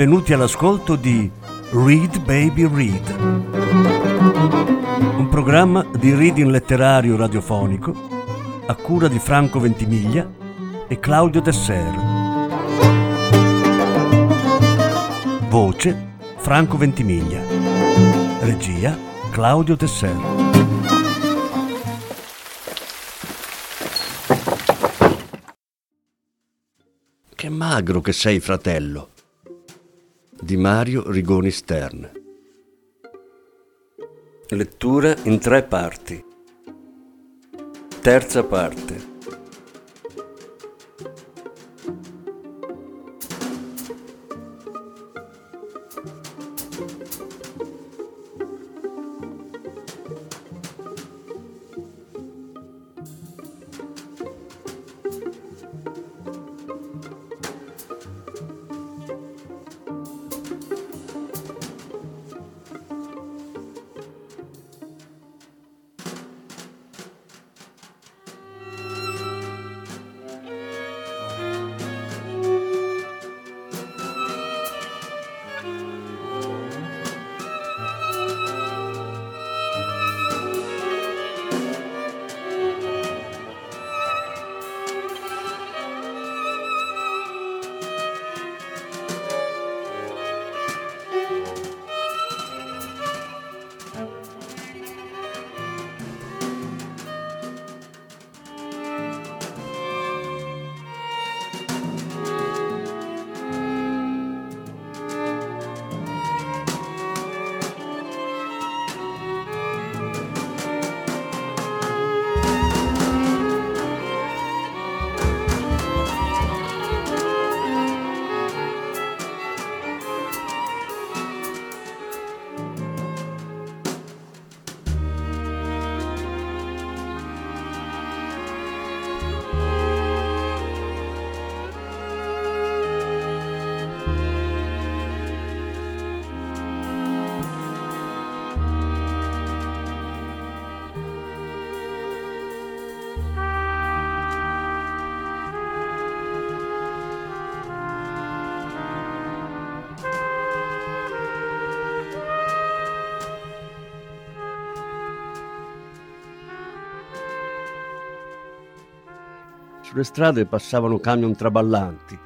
benvenuti all'ascolto di Read Baby Read, un programma di reading letterario radiofonico a cura di Franco Ventimiglia e Claudio Desser. Voce Franco Ventimiglia. Regia Claudio Desser. Che magro che sei, fratello di Mario Rigoni Stern. Lettura in tre parti. Terza parte. Sulle strade passavano camion traballanti,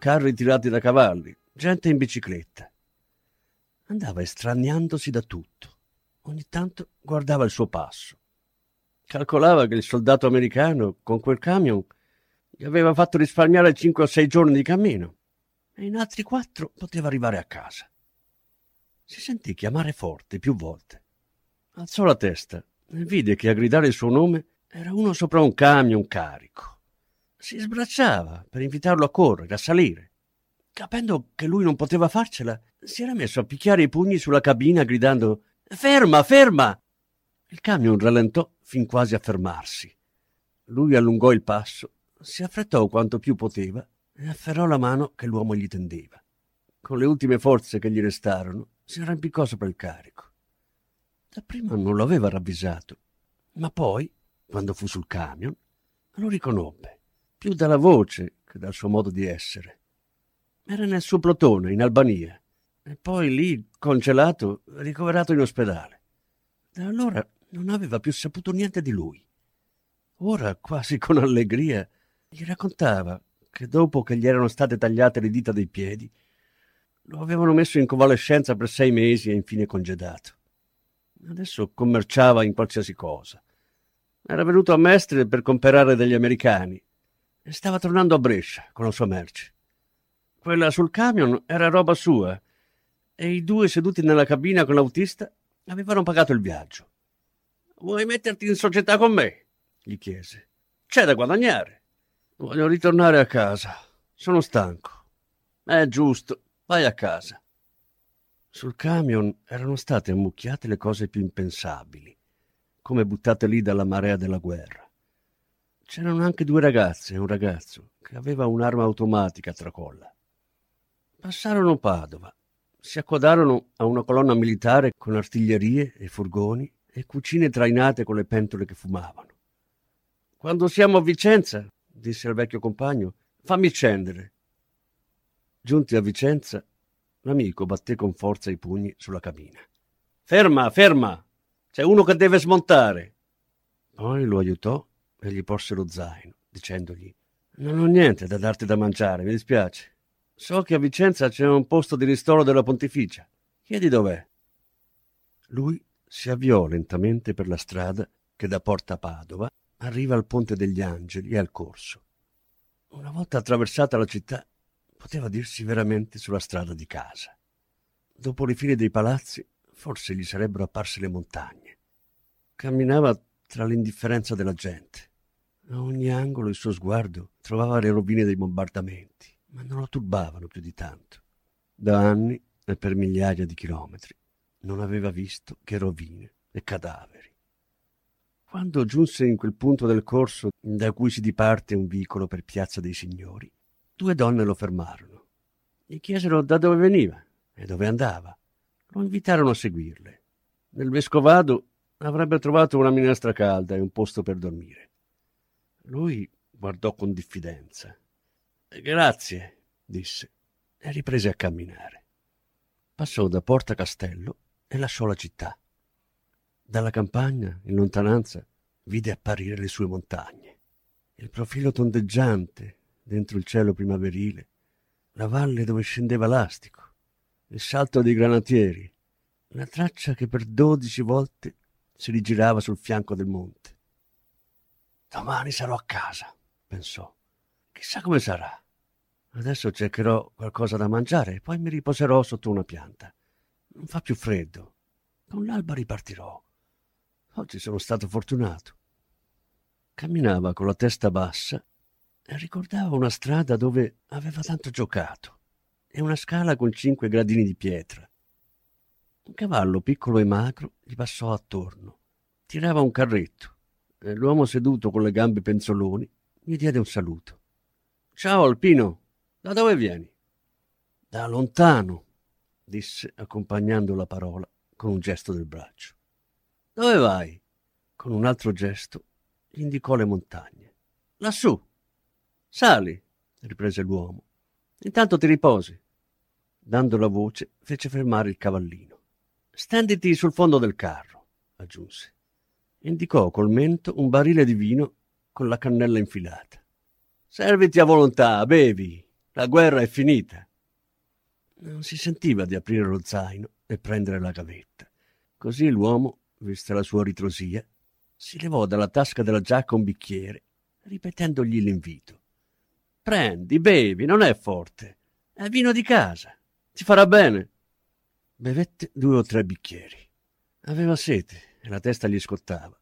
carri tirati da cavalli, gente in bicicletta. Andava estraniandosi da tutto. Ogni tanto guardava il suo passo. Calcolava che il soldato americano, con quel camion, gli aveva fatto risparmiare 5 o 6 giorni di cammino e in altri quattro poteva arrivare a casa. Si sentì chiamare forte più volte. Alzò la testa e vide che a gridare il suo nome era uno sopra un camion carico si sbracciava per invitarlo a correre, a salire. Capendo che lui non poteva farcela, si era messo a picchiare i pugni sulla cabina gridando Ferma, ferma! Il camion rallentò fin quasi a fermarsi. Lui allungò il passo, si affrettò quanto più poteva e afferrò la mano che l'uomo gli tendeva. Con le ultime forze che gli restarono, si arrampicò sopra il carico. Dapprima non lo aveva ravvisato, ma poi, quando fu sul camion, lo riconobbe più dalla voce che dal suo modo di essere. Era nel suo plotone, in Albania, e poi lì, congelato, ricoverato in ospedale. Da allora non aveva più saputo niente di lui. Ora, quasi con allegria, gli raccontava che dopo che gli erano state tagliate le dita dei piedi, lo avevano messo in convalescenza per sei mesi e infine congedato. Adesso commerciava in qualsiasi cosa. Era venuto a Mestre per comprare degli americani stava tornando a Brescia con la sua merce. Quella sul camion era roba sua e i due seduti nella cabina con l'autista avevano pagato il viaggio. Vuoi metterti in società con me? gli chiese. C'è da guadagnare. Voglio ritornare a casa. Sono stanco. È giusto, vai a casa. Sul camion erano state ammucchiate le cose più impensabili, come buttate lì dalla marea della guerra. C'erano anche due ragazze e un ragazzo che aveva un'arma automatica a tracolla. Passarono Padova, si accodarono a una colonna militare con artiglierie e furgoni e cucine trainate con le pentole che fumavano. Quando siamo a Vicenza, disse al vecchio compagno, fammi scendere. Giunti a Vicenza, l'amico batté con forza i pugni sulla cabina. Ferma, ferma! C'è uno che deve smontare. Poi lo aiutò e gli porse lo zaino, dicendogli Non ho niente da darti da mangiare, mi dispiace. So che a Vicenza c'è un posto di ristoro della Pontificia. Chiedi dov'è. Lui si avviò lentamente per la strada che da Porta Padova arriva al Ponte degli Angeli e al Corso. Una volta attraversata la città, poteva dirsi veramente sulla strada di casa. Dopo le file dei palazzi, forse gli sarebbero apparse le montagne. Camminava tra l'indifferenza della gente. A ogni angolo il suo sguardo trovava le rovine dei bombardamenti, ma non lo turbavano più di tanto. Da anni e per migliaia di chilometri non aveva visto che rovine e cadaveri. Quando giunse in quel punto del corso da cui si diparte un vicolo per Piazza dei Signori, due donne lo fermarono. Gli chiesero da dove veniva e dove andava. Lo invitarono a seguirle. Nel vescovado avrebbe trovato una minestra calda e un posto per dormire. Lui guardò con diffidenza. Grazie, disse, e riprese a camminare. Passò da Porta Castello e lasciò la città. Dalla campagna, in lontananza, vide apparire le sue montagne. Il profilo tondeggiante dentro il cielo primaverile, la valle dove scendeva l'astico, il salto dei granatieri, la traccia che per dodici volte si rigirava sul fianco del monte. Domani sarò a casa, pensò. Chissà come sarà. Adesso cercherò qualcosa da mangiare e poi mi riposerò sotto una pianta. Non fa più freddo. Con l'alba ripartirò. Oggi sono stato fortunato. Camminava con la testa bassa e ricordava una strada dove aveva tanto giocato e una scala con cinque gradini di pietra. Un cavallo piccolo e magro gli passò attorno. Tirava un carretto l'uomo seduto con le gambe penzoloni gli diede un saluto. Ciao Alpino, da dove vieni? Da lontano, disse accompagnando la parola con un gesto del braccio. Dove vai? Con un altro gesto gli indicò le montagne. Lassù. Sali, riprese l'uomo. Intanto ti riposi. Dando la voce, fece fermare il cavallino. Stenditi sul fondo del carro, aggiunse. Indicò col mento un barile di vino con la cannella infilata. Serviti a volontà, bevi. La guerra è finita. Non si sentiva di aprire lo zaino e prendere la gavetta. Così l'uomo vista la sua ritrosia, si levò dalla tasca della giacca un bicchiere, ripetendogli l'invito. Prendi, bevi, non è forte. È vino di casa. Ti farà bene. Bevette due o tre bicchieri. Aveva sete e la testa gli scottava.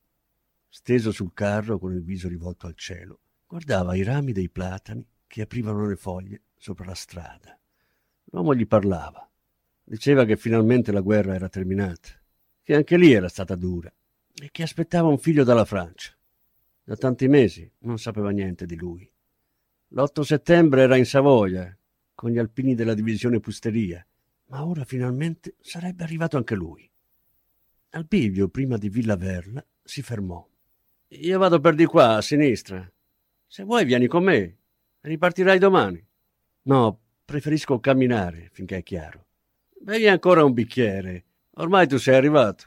Steso sul carro con il viso rivolto al cielo, guardava i rami dei platani che aprivano le foglie sopra la strada. L'uomo gli parlava. Diceva che finalmente la guerra era terminata che anche lì era stata dura e che aspettava un figlio dalla Francia. Da tanti mesi non sapeva niente di lui. L'8 settembre era in Savoia con gli alpini della divisione Pusteria, ma ora finalmente sarebbe arrivato anche lui. Al bivio, prima di Villa Verla, si fermò. Io vado per di qua, a sinistra. Se vuoi vieni con me. Ripartirai domani. No, preferisco camminare finché è chiaro. Bevi ancora un bicchiere Ormai tu sei arrivato.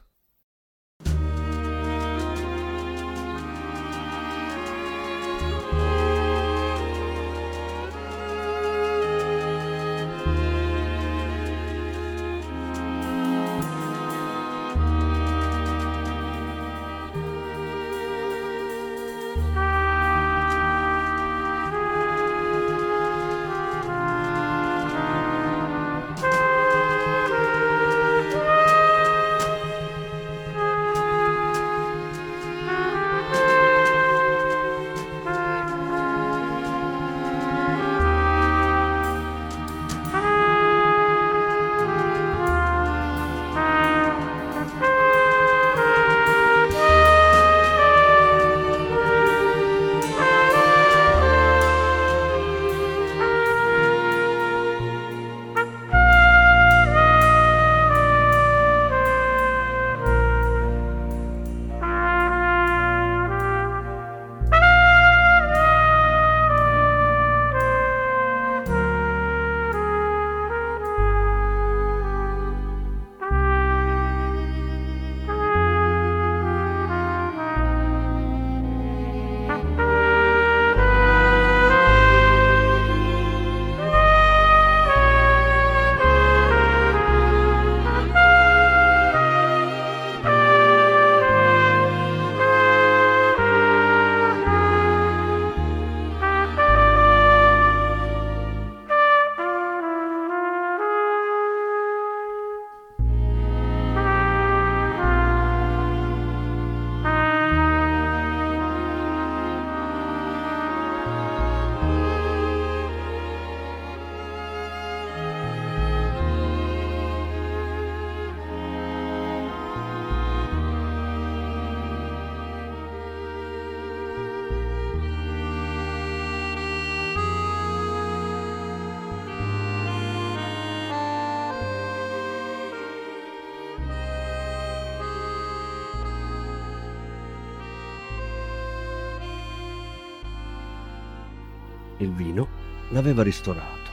Il vino l'aveva ristorato.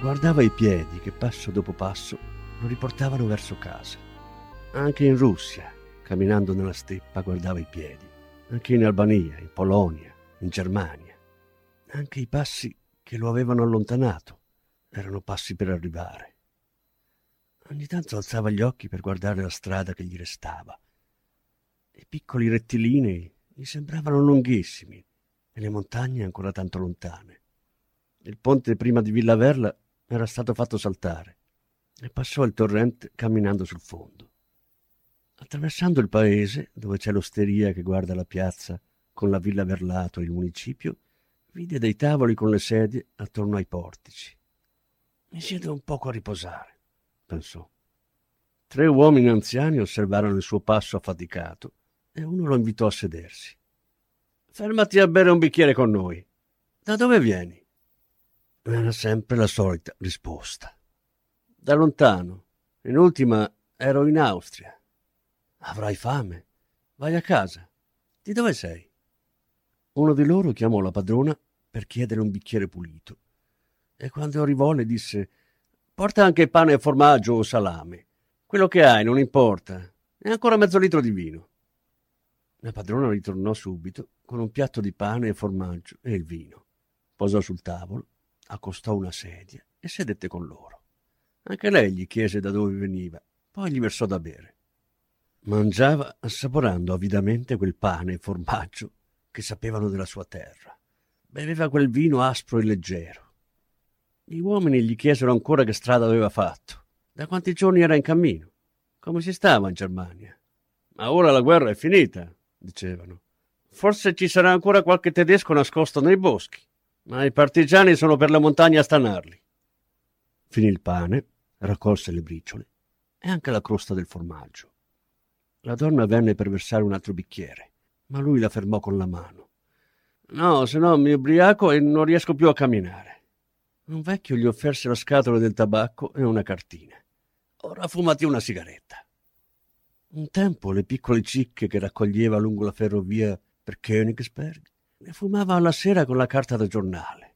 Guardava i piedi che passo dopo passo lo riportavano verso casa. Anche in Russia, camminando nella steppa, guardava i piedi. Anche in Albania, in Polonia, in Germania. Anche i passi che lo avevano allontanato erano passi per arrivare. Ogni tanto alzava gli occhi per guardare la strada che gli restava. I piccoli rettilinei gli sembravano lunghissimi e le montagne ancora tanto lontane. Il ponte prima di Villa Verla era stato fatto saltare e passò il torrente camminando sul fondo. Attraversando il paese, dove c'è l'osteria che guarda la piazza con la Villa Verlato e il municipio, vide dei tavoli con le sedie attorno ai portici. Mi siede un poco a riposare pensò. Tre uomini anziani osservarono il suo passo affaticato e uno lo invitò a sedersi. Fermati a bere un bicchiere con noi. Da dove vieni? Era sempre la solita risposta. Da lontano. In ultima ero in Austria. Avrai fame? Vai a casa. Di dove sei? Uno di loro chiamò la padrona per chiedere un bicchiere pulito e quando arrivò le disse Porta anche pane e formaggio o salame. Quello che hai, non importa. E ancora mezzo litro di vino. La padrona ritornò subito con un piatto di pane e formaggio e il vino. Posò sul tavolo, accostò una sedia e sedette con loro. Anche lei gli chiese da dove veniva, poi gli versò da bere. Mangiava assaporando avidamente quel pane e formaggio che sapevano della sua terra. Beveva quel vino aspro e leggero gli uomini gli chiesero ancora che strada aveva fatto, da quanti giorni era in cammino, come si stava in Germania. Ma ora la guerra è finita, dicevano. Forse ci sarà ancora qualche tedesco nascosto nei boschi, ma i partigiani sono per le montagne a stanarli. Finì il pane, raccolse le briciole e anche la crosta del formaggio. La donna venne per versare un altro bicchiere, ma lui la fermò con la mano. No, se no mi ubriaco e non riesco più a camminare. Un vecchio gli offerse la scatola del tabacco e una cartina. Ora fumati una sigaretta. Un tempo le piccole cicche che raccoglieva lungo la ferrovia per Königsberg le fumava alla sera con la carta da giornale.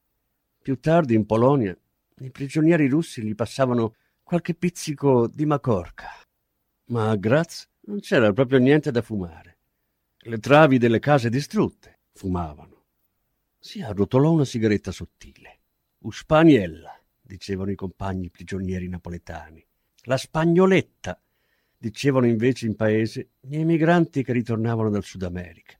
Più tardi in Polonia i prigionieri russi gli passavano qualche pizzico di macorca. Ma a Graz non c'era proprio niente da fumare. Le travi delle case distrutte fumavano. Si arrotolò una sigaretta sottile. Uspaniella, dicevano i compagni prigionieri napoletani. La spagnoletta, dicevano invece in paese gli emigranti che ritornavano dal Sud America.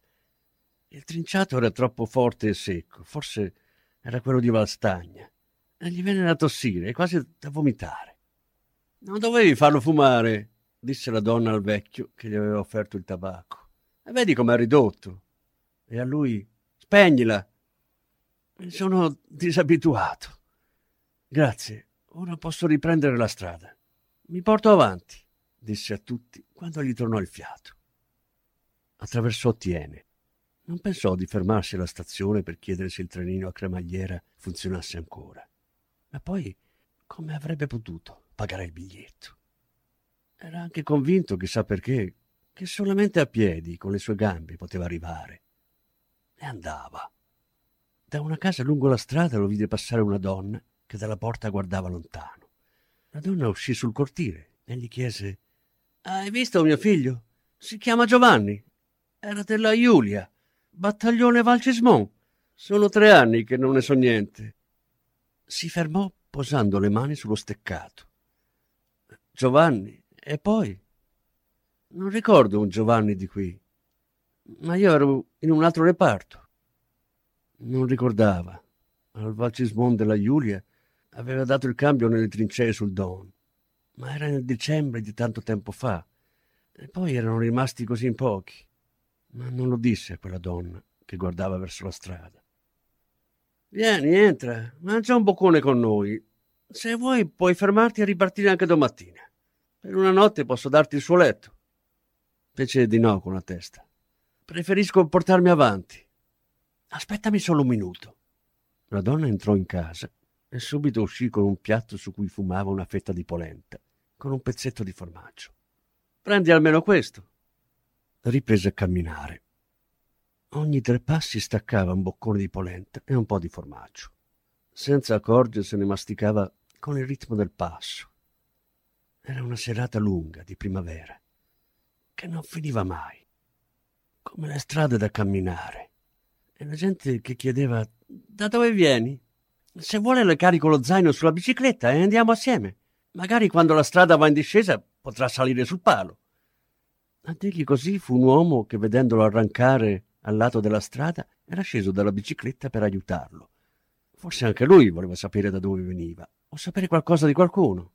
Il trinciato era troppo forte e secco, forse era quello di Valstagna, e gli venne da tossire e quasi da vomitare. Non dovevi farlo fumare, disse la donna al vecchio che gli aveva offerto il tabacco. E vedi com'è ridotto. E a lui, spegnila, mi sono disabituato. Grazie, ora posso riprendere la strada. Mi porto avanti, disse a tutti quando gli tornò il fiato. Attraversò Tiene. Non pensò di fermarsi alla stazione per chiedere se il trenino a cremagliera funzionasse ancora. Ma poi come avrebbe potuto pagare il biglietto? Era anche convinto, chissà perché, che solamente a piedi, con le sue gambe, poteva arrivare. E andava. Da una casa lungo la strada lo vide passare una donna che dalla porta guardava lontano. La donna uscì sul cortile e gli chiese Hai visto mio figlio? Si chiama Giovanni. Era della Giulia, battaglione Valcismon. Sono tre anni che non ne so niente. Si fermò posando le mani sullo steccato. Giovanni, e poi? Non ricordo un Giovanni di qui, ma io ero in un altro reparto. Non ricordava. Al Valcismon della Giulia aveva dato il cambio nelle trincee sul Don, ma era nel dicembre di tanto tempo fa. E poi erano rimasti così in pochi. Ma non lo disse a quella donna che guardava verso la strada. Vieni, entra, mangia un boccone con noi. Se vuoi puoi fermarti a ripartire anche domattina. Per una notte posso darti il suo letto. Fece di no con la testa. Preferisco portarmi avanti. Aspettami solo un minuto. La donna entrò in casa e subito uscì con un piatto su cui fumava una fetta di polenta, con un pezzetto di formaggio. Prendi almeno questo. Riprese a camminare. Ogni tre passi staccava un boccone di polenta e un po' di formaggio. senza accorgersene masticava con il ritmo del passo. Era una serata lunga di primavera, che non finiva mai, come le strade da camminare, e la gente che chiedeva da dove vieni? Se vuole le carico lo zaino sulla bicicletta e andiamo assieme. Magari quando la strada va in discesa potrà salire sul palo. A dirgli così fu un uomo che, vedendolo arrancare al lato della strada, era sceso dalla bicicletta per aiutarlo. Forse anche lui voleva sapere da dove veniva, o sapere qualcosa di qualcuno.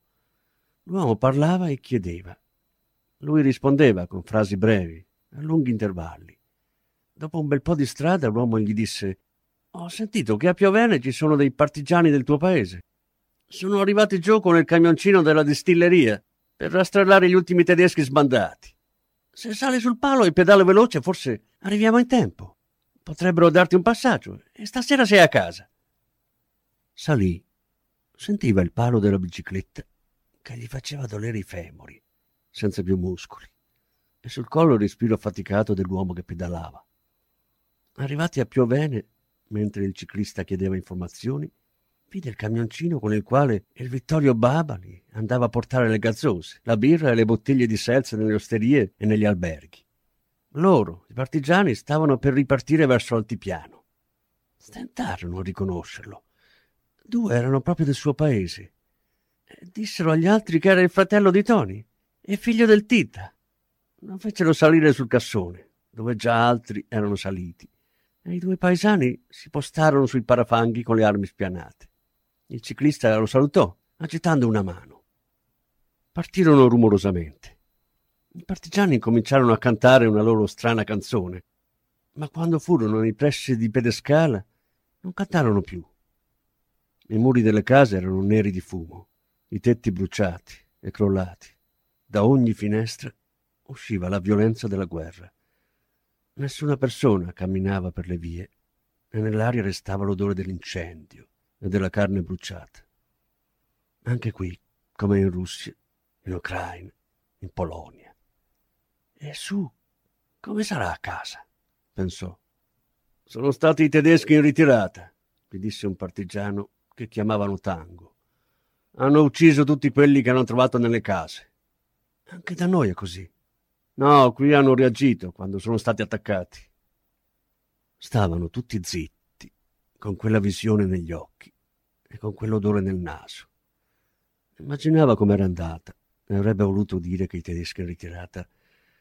L'uomo parlava e chiedeva. Lui rispondeva con frasi brevi, a lunghi intervalli. Dopo un bel po' di strada l'uomo gli disse Ho sentito che a Piovene ci sono dei partigiani del tuo paese. Sono arrivati giù con il camioncino della distilleria per rastrellare gli ultimi tedeschi sbandati. Se sale sul palo e pedale veloce, forse arriviamo in tempo. Potrebbero darti un passaggio e stasera sei a casa. Salì. Sentiva il palo della bicicletta che gli faceva dolere i femori, senza più muscoli, e sul collo il respiro affaticato dell'uomo che pedalava. Arrivati a Piovene, mentre il ciclista chiedeva informazioni, vide il camioncino con il quale il Vittorio Babali andava a portare le gazzose, la birra e le bottiglie di seltz nelle osterie e negli alberghi. Loro, i partigiani, stavano per ripartire verso Altipiano. Stentarono a riconoscerlo. Due erano proprio del suo paese. Dissero agli altri che era il fratello di Tony e figlio del Tita. Lo fecero salire sul cassone, dove già altri erano saliti, e i due paesani si postarono sui parafanghi con le armi spianate. Il ciclista lo salutò, agitando una mano. Partirono rumorosamente. I partigiani cominciarono a cantare una loro strana canzone, ma quando furono nei pressi di Pedescala non cantarono più. I muri delle case erano neri di fumo, i tetti bruciati e crollati. Da ogni finestra usciva la violenza della guerra. Nessuna persona camminava per le vie e nell'aria restava l'odore dell'incendio e della carne bruciata. Anche qui, come in Russia, in Ucraina, in Polonia. E su, come sarà a casa? pensò. Sono stati i tedeschi in ritirata, gli disse un partigiano che chiamavano Tango. Hanno ucciso tutti quelli che hanno trovato nelle case. Anche da noi è così. No, qui hanno reagito quando sono stati attaccati. Stavano tutti zitti, con quella visione negli occhi e con quell'odore nel naso. Immaginava com'era andata e avrebbe voluto dire che i tedeschi in ritirata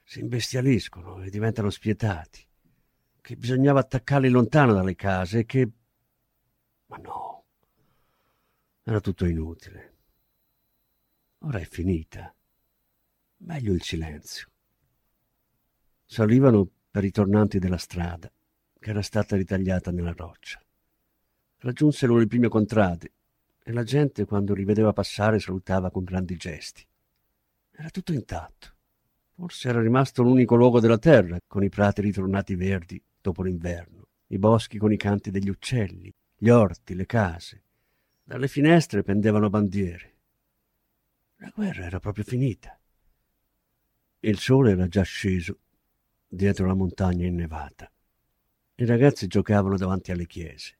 si imbestialiscono e diventano spietati, che bisognava attaccarli lontano dalle case e che... Ma no, era tutto inutile. Ora è finita. Meglio il silenzio. Salivano per i tornanti della strada, che era stata ritagliata nella roccia raggiunsero le prime contrade e la gente, quando li vedeva passare, salutava con grandi gesti. Era tutto intatto. Forse era rimasto l'unico luogo della terra, con i prati ritornati verdi dopo l'inverno, i boschi con i canti degli uccelli, gli orti, le case. Dalle finestre pendevano bandiere. La guerra era proprio finita. Il sole era già sceso dietro la montagna innevata. I ragazzi giocavano davanti alle chiese.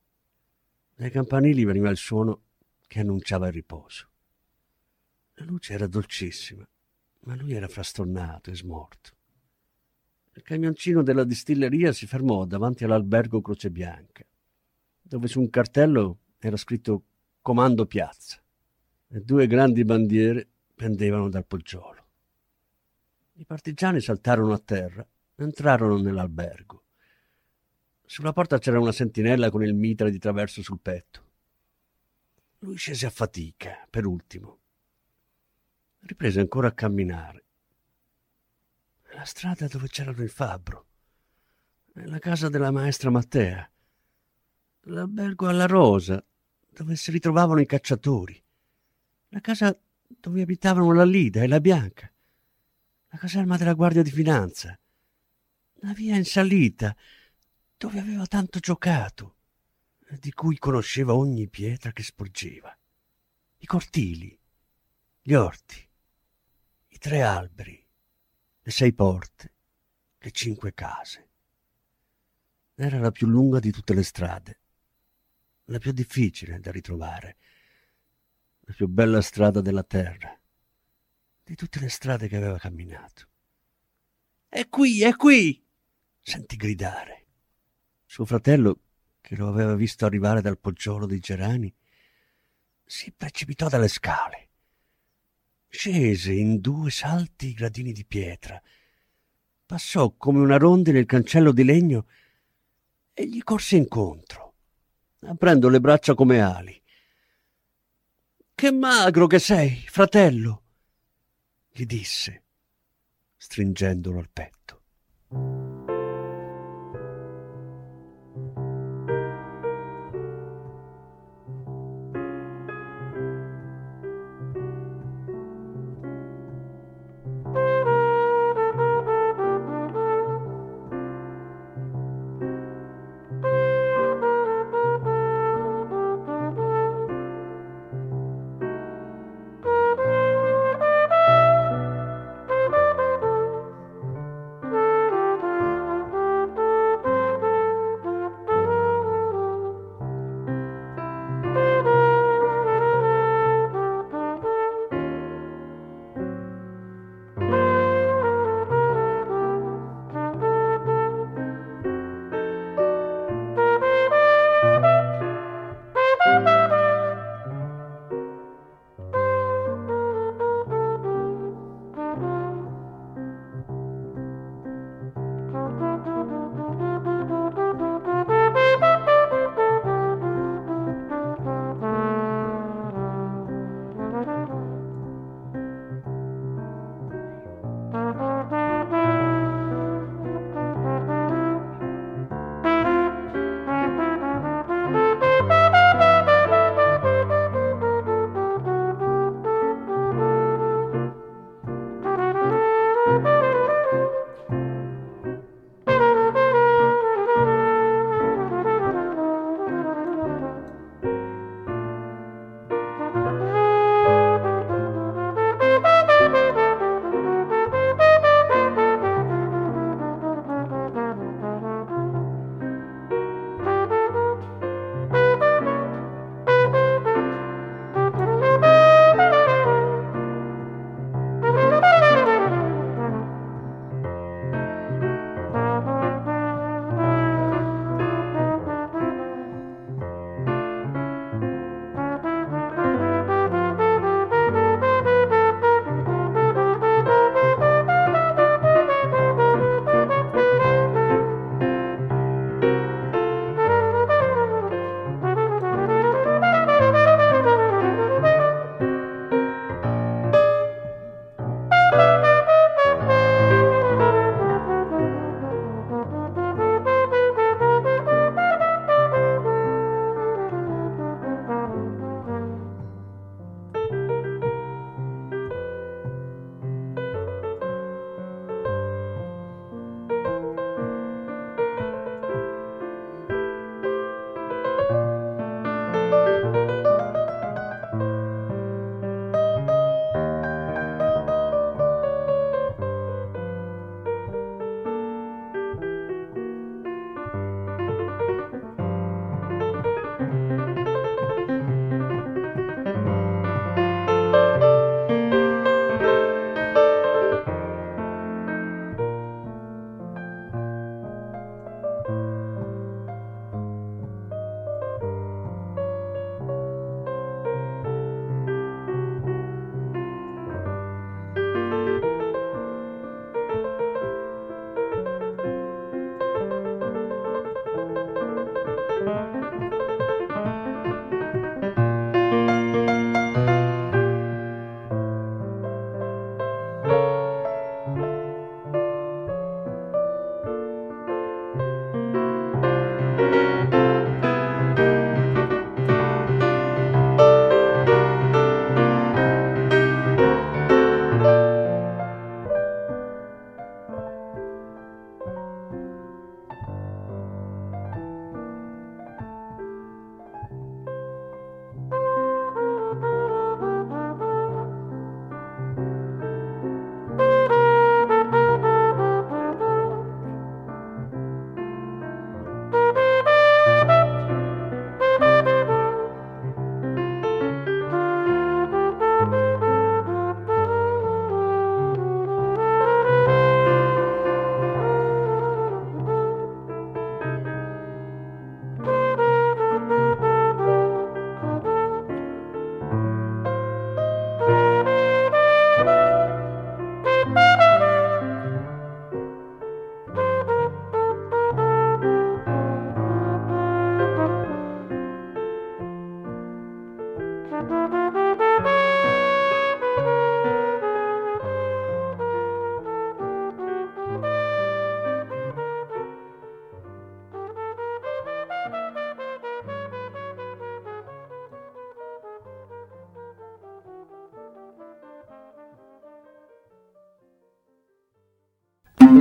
Dai campanili veniva il suono che annunciava il riposo. La luce era dolcissima, ma lui era frastornato e smorto. Il camioncino della distilleria si fermò davanti all'albergo Croce Bianca, dove su un cartello era scritto Comando Piazza e due grandi bandiere pendevano dal poggiolo. I partigiani saltarono a terra, entrarono nell'albergo. Sulla porta c'era una sentinella con il mitra di traverso sul petto. Lui scese a fatica, per ultimo. Riprese ancora a camminare. La strada dove c'erano il fabbro, la casa della maestra Mattea, l'albergo alla Rosa, dove si ritrovavano i cacciatori, la casa dove abitavano la Lida e la Bianca, la caserma della Guardia di Finanza, la via in salita, dove aveva tanto giocato, di cui conosceva ogni pietra che sporgeva, i cortili, gli orti, i tre alberi, le sei porte, le cinque case. Era la più lunga di tutte le strade la più difficile da ritrovare, la più bella strada della terra, di tutte le strade che aveva camminato. È qui, è qui! Sentì gridare. Suo fratello, che lo aveva visto arrivare dal poggiolo dei gerani, si precipitò dalle scale. Scese in due salti i gradini di pietra, passò come una rondine il cancello di legno e gli corse incontro, aprendo le braccia come ali. Che magro che sei, fratello! gli disse, stringendolo al petto.